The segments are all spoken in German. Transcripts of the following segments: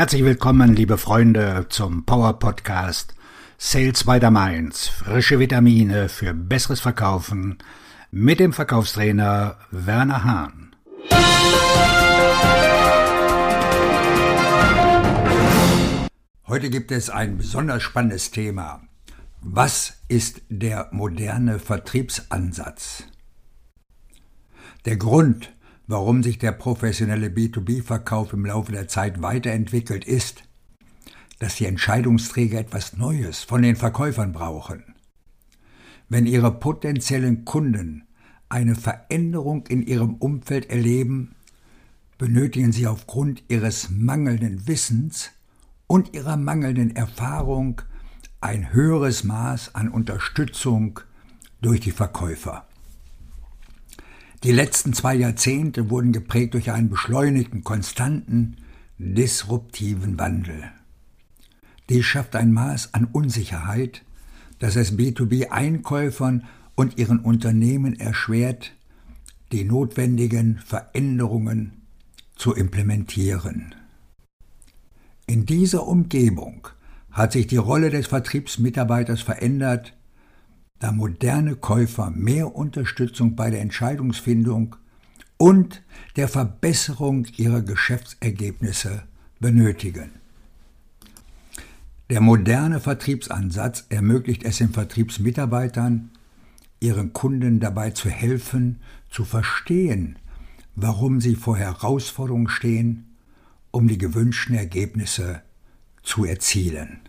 Herzlich willkommen, liebe Freunde, zum Power Podcast Sales by the Mainz. Frische Vitamine für besseres Verkaufen mit dem Verkaufstrainer Werner Hahn. Heute gibt es ein besonders spannendes Thema. Was ist der moderne Vertriebsansatz? Der Grund, warum sich der professionelle B2B-Verkauf im Laufe der Zeit weiterentwickelt, ist, dass die Entscheidungsträger etwas Neues von den Verkäufern brauchen. Wenn ihre potenziellen Kunden eine Veränderung in ihrem Umfeld erleben, benötigen sie aufgrund ihres mangelnden Wissens und ihrer mangelnden Erfahrung ein höheres Maß an Unterstützung durch die Verkäufer. Die letzten zwei Jahrzehnte wurden geprägt durch einen beschleunigten, konstanten, disruptiven Wandel. Dies schafft ein Maß an Unsicherheit, das es B2B-Einkäufern und ihren Unternehmen erschwert, die notwendigen Veränderungen zu implementieren. In dieser Umgebung hat sich die Rolle des Vertriebsmitarbeiters verändert da moderne Käufer mehr Unterstützung bei der Entscheidungsfindung und der Verbesserung ihrer Geschäftsergebnisse benötigen. Der moderne Vertriebsansatz ermöglicht es den Vertriebsmitarbeitern, ihren Kunden dabei zu helfen, zu verstehen, warum sie vor Herausforderungen stehen, um die gewünschten Ergebnisse zu erzielen.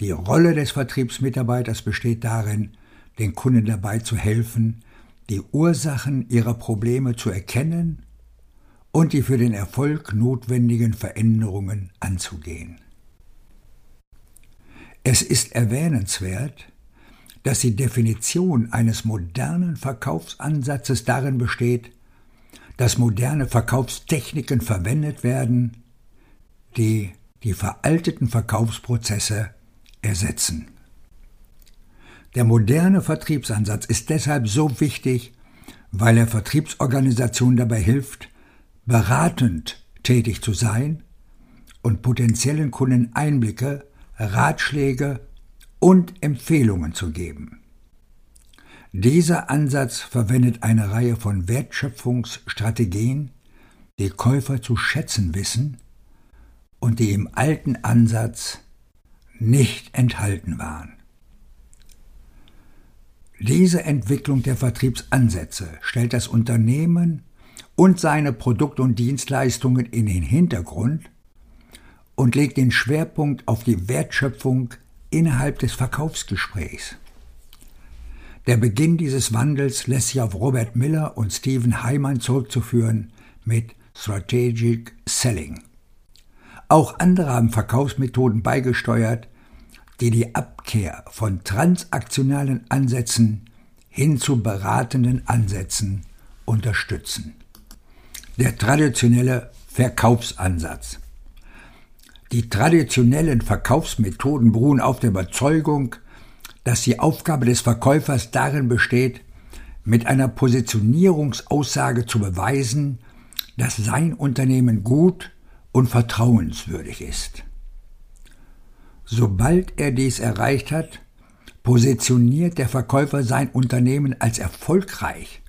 Die Rolle des Vertriebsmitarbeiters besteht darin, den Kunden dabei zu helfen, die Ursachen ihrer Probleme zu erkennen und die für den Erfolg notwendigen Veränderungen anzugehen. Es ist erwähnenswert, dass die Definition eines modernen Verkaufsansatzes darin besteht, dass moderne Verkaufstechniken verwendet werden, die die veralteten Verkaufsprozesse ersetzen. Der moderne Vertriebsansatz ist deshalb so wichtig, weil er Vertriebsorganisationen dabei hilft, beratend tätig zu sein und potenziellen Kunden Einblicke, Ratschläge und Empfehlungen zu geben. Dieser Ansatz verwendet eine Reihe von Wertschöpfungsstrategien, die Käufer zu schätzen wissen und die im alten Ansatz nicht enthalten waren. Diese Entwicklung der Vertriebsansätze stellt das Unternehmen und seine Produkte und Dienstleistungen in den Hintergrund und legt den Schwerpunkt auf die Wertschöpfung innerhalb des Verkaufsgesprächs. Der Beginn dieses Wandels lässt sich auf Robert Miller und Stephen Heimann zurückzuführen mit Strategic Selling. Auch andere haben Verkaufsmethoden beigesteuert, die die Abkehr von transaktionalen Ansätzen hin zu beratenden Ansätzen unterstützen. Der traditionelle Verkaufsansatz. Die traditionellen Verkaufsmethoden beruhen auf der Überzeugung, dass die Aufgabe des Verkäufers darin besteht, mit einer Positionierungsaussage zu beweisen, dass sein Unternehmen gut und vertrauenswürdig ist. Sobald er dies erreicht hat, positioniert der Verkäufer sein Unternehmen als erfolgreich,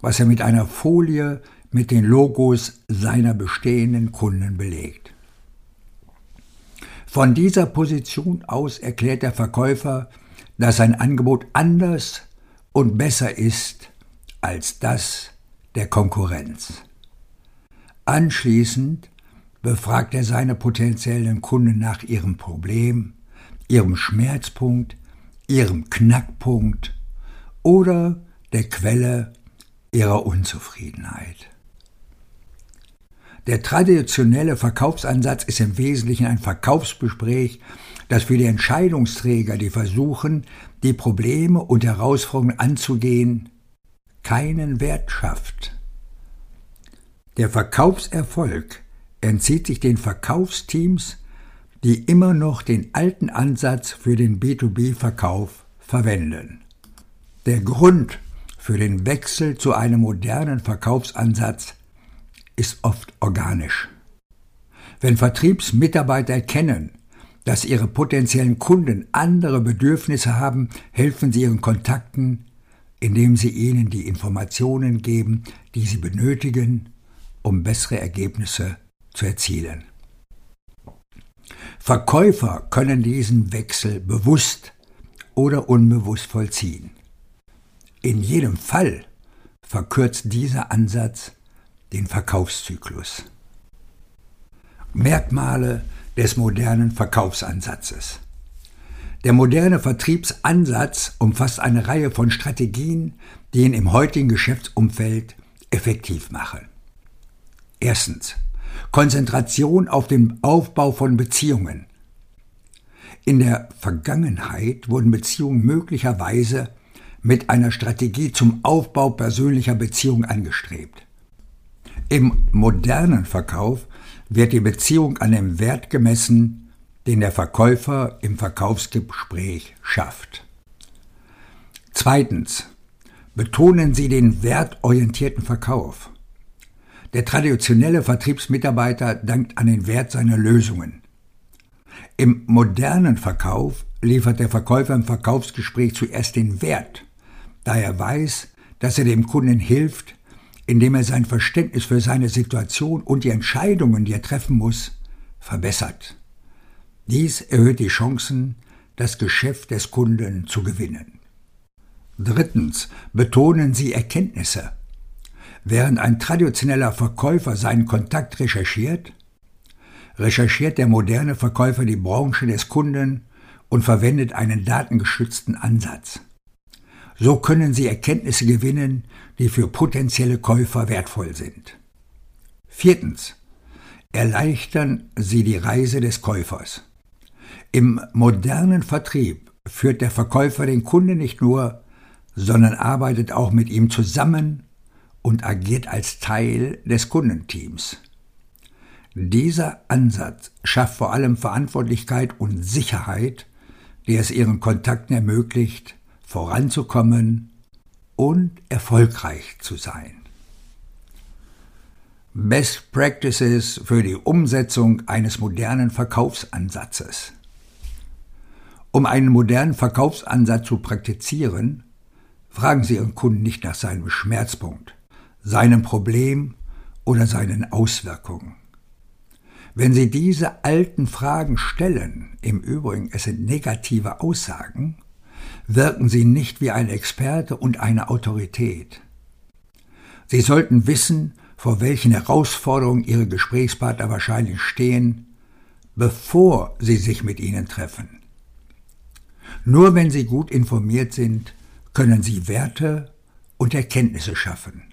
was er mit einer Folie mit den Logos seiner bestehenden Kunden belegt. Von dieser Position aus erklärt der Verkäufer, dass sein Angebot anders und besser ist als das der Konkurrenz. Anschließend befragt er seine potenziellen Kunden nach ihrem Problem, ihrem Schmerzpunkt, ihrem Knackpunkt oder der Quelle ihrer Unzufriedenheit. Der traditionelle Verkaufsansatz ist im Wesentlichen ein Verkaufsgespräch, das für die Entscheidungsträger, die versuchen, die Probleme und Herausforderungen anzugehen, keinen Wert schafft. Der Verkaufserfolg entzieht sich den Verkaufsteams, die immer noch den alten Ansatz für den B2B-Verkauf verwenden. Der Grund für den Wechsel zu einem modernen Verkaufsansatz ist oft organisch. Wenn Vertriebsmitarbeiter erkennen, dass ihre potenziellen Kunden andere Bedürfnisse haben, helfen sie ihren Kontakten, indem sie ihnen die Informationen geben, die sie benötigen, um bessere Ergebnisse zu erzielen. Verkäufer können diesen Wechsel bewusst oder unbewusst vollziehen. In jedem Fall verkürzt dieser Ansatz den Verkaufszyklus. Merkmale des modernen Verkaufsansatzes. Der moderne Vertriebsansatz umfasst eine Reihe von Strategien, die ihn im heutigen Geschäftsumfeld effektiv machen. Erstens. Konzentration auf den Aufbau von Beziehungen. In der Vergangenheit wurden Beziehungen möglicherweise mit einer Strategie zum Aufbau persönlicher Beziehungen angestrebt. Im modernen Verkauf wird die Beziehung an dem Wert gemessen, den der Verkäufer im Verkaufsgespräch schafft. Zweitens. Betonen Sie den wertorientierten Verkauf. Der traditionelle Vertriebsmitarbeiter dankt an den Wert seiner Lösungen. Im modernen Verkauf liefert der Verkäufer im Verkaufsgespräch zuerst den Wert, da er weiß, dass er dem Kunden hilft, indem er sein Verständnis für seine Situation und die Entscheidungen, die er treffen muss, verbessert. Dies erhöht die Chancen, das Geschäft des Kunden zu gewinnen. Drittens betonen Sie Erkenntnisse. Während ein traditioneller Verkäufer seinen Kontakt recherchiert, recherchiert der moderne Verkäufer die Branche des Kunden und verwendet einen datengeschützten Ansatz. So können Sie Erkenntnisse gewinnen, die für potenzielle Käufer wertvoll sind. Viertens. Erleichtern Sie die Reise des Käufers. Im modernen Vertrieb führt der Verkäufer den Kunden nicht nur, sondern arbeitet auch mit ihm zusammen und agiert als Teil des Kundenteams. Dieser Ansatz schafft vor allem Verantwortlichkeit und Sicherheit, die es ihren Kontakten ermöglicht, voranzukommen und erfolgreich zu sein. Best Practices für die Umsetzung eines modernen Verkaufsansatzes. Um einen modernen Verkaufsansatz zu praktizieren, fragen Sie Ihren Kunden nicht nach seinem Schmerzpunkt, seinem Problem oder seinen Auswirkungen. Wenn Sie diese alten Fragen stellen, im Übrigen es sind negative Aussagen, wirken Sie nicht wie ein Experte und eine Autorität. Sie sollten wissen, vor welchen Herausforderungen Ihre Gesprächspartner wahrscheinlich stehen, bevor Sie sich mit ihnen treffen. Nur wenn Sie gut informiert sind, können Sie Werte und Erkenntnisse schaffen.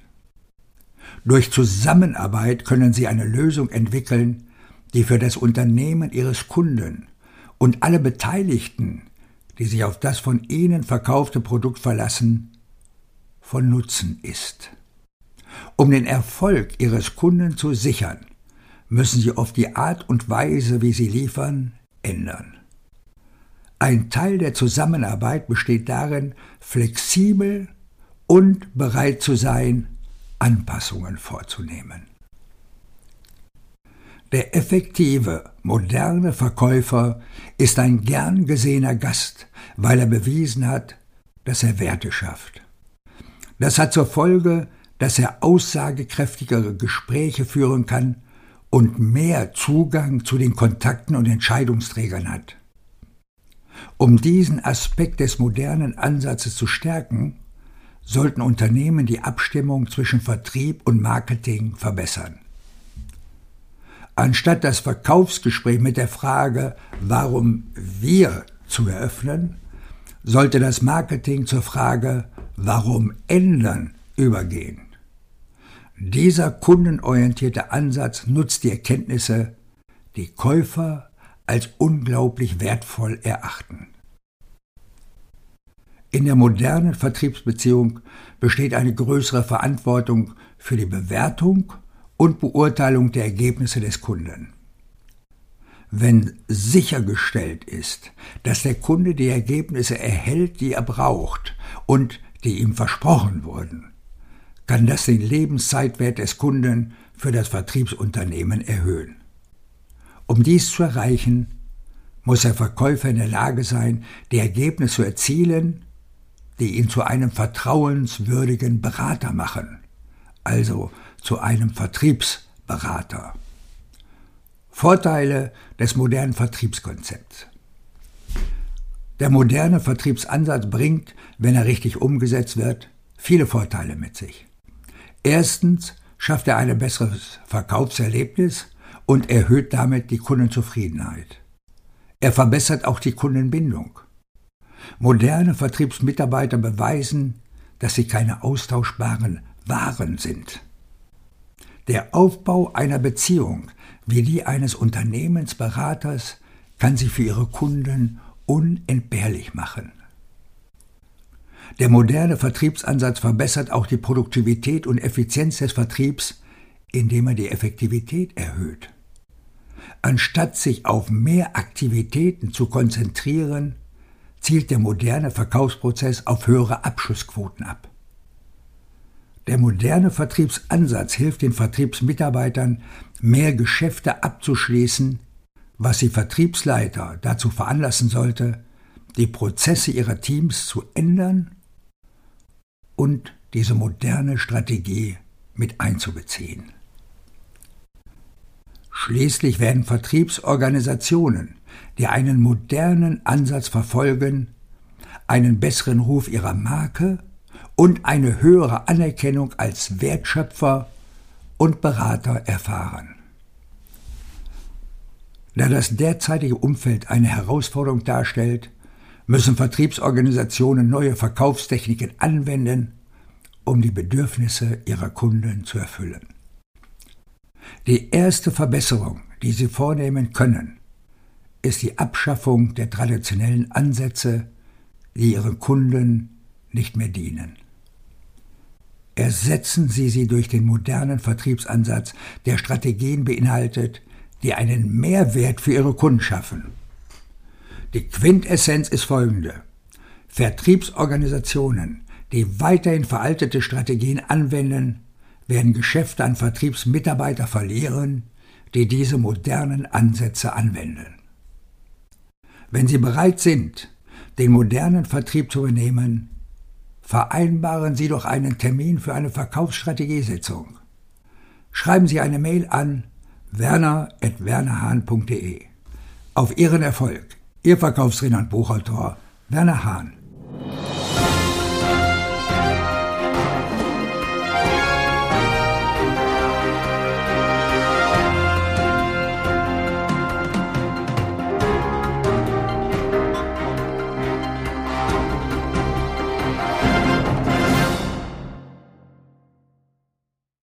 Durch Zusammenarbeit können Sie eine Lösung entwickeln, die für das Unternehmen Ihres Kunden und alle Beteiligten die sich auf das von ihnen verkaufte Produkt verlassen, von Nutzen ist. Um den Erfolg ihres Kunden zu sichern, müssen sie oft die Art und Weise, wie sie liefern, ändern. Ein Teil der Zusammenarbeit besteht darin, flexibel und bereit zu sein, Anpassungen vorzunehmen. Der effektive, moderne Verkäufer ist ein gern gesehener Gast, weil er bewiesen hat, dass er Werte schafft. Das hat zur Folge, dass er aussagekräftigere Gespräche führen kann und mehr Zugang zu den Kontakten und Entscheidungsträgern hat. Um diesen Aspekt des modernen Ansatzes zu stärken, sollten Unternehmen die Abstimmung zwischen Vertrieb und Marketing verbessern. Anstatt das Verkaufsgespräch mit der Frage, warum wir zu eröffnen, sollte das Marketing zur Frage, warum ändern, übergehen. Dieser kundenorientierte Ansatz nutzt die Erkenntnisse, die Käufer als unglaublich wertvoll erachten. In der modernen Vertriebsbeziehung besteht eine größere Verantwortung für die Bewertung und Beurteilung der Ergebnisse des Kunden. Wenn sichergestellt ist, dass der Kunde die Ergebnisse erhält, die er braucht und die ihm versprochen wurden, kann das den Lebenszeitwert des Kunden für das Vertriebsunternehmen erhöhen. Um dies zu erreichen, muss der Verkäufer in der Lage sein, die Ergebnisse zu erzielen, die ihn zu einem vertrauenswürdigen Berater machen, also zu einem Vertriebsberater. Vorteile des modernen Vertriebskonzepts. Der moderne Vertriebsansatz bringt, wenn er richtig umgesetzt wird, viele Vorteile mit sich. Erstens schafft er ein besseres Verkaufserlebnis und erhöht damit die Kundenzufriedenheit. Er verbessert auch die Kundenbindung. Moderne Vertriebsmitarbeiter beweisen, dass sie keine austauschbaren Waren sind. Der Aufbau einer Beziehung wie die eines Unternehmensberaters kann sie für ihre Kunden unentbehrlich machen. Der moderne Vertriebsansatz verbessert auch die Produktivität und Effizienz des Vertriebs, indem er die Effektivität erhöht. Anstatt sich auf mehr Aktivitäten zu konzentrieren, zielt der moderne Verkaufsprozess auf höhere Abschlussquoten ab. Der moderne Vertriebsansatz hilft den Vertriebsmitarbeitern, mehr Geschäfte abzuschließen, was die Vertriebsleiter dazu veranlassen sollte, die Prozesse ihrer Teams zu ändern und diese moderne Strategie mit einzubeziehen. Schließlich werden Vertriebsorganisationen, die einen modernen Ansatz verfolgen, einen besseren Ruf ihrer Marke und eine höhere Anerkennung als Wertschöpfer und Berater erfahren. Da das derzeitige Umfeld eine Herausforderung darstellt, müssen Vertriebsorganisationen neue Verkaufstechniken anwenden, um die Bedürfnisse ihrer Kunden zu erfüllen. Die erste Verbesserung, die sie vornehmen können, ist die Abschaffung der traditionellen Ansätze, die ihren Kunden nicht mehr dienen. Ersetzen Sie sie durch den modernen Vertriebsansatz, der Strategien beinhaltet, die einen Mehrwert für Ihre Kunden schaffen. Die Quintessenz ist folgende. Vertriebsorganisationen, die weiterhin veraltete Strategien anwenden, werden Geschäfte an Vertriebsmitarbeiter verlieren, die diese modernen Ansätze anwenden. Wenn Sie bereit sind, den modernen Vertrieb zu übernehmen, vereinbaren Sie doch einen Termin für eine Verkaufsstrategiesitzung. Schreiben Sie eine Mail an werner.wernerhahn.de. Auf Ihren Erfolg, Ihr Verkaufsredner und Buchautor Werner Hahn.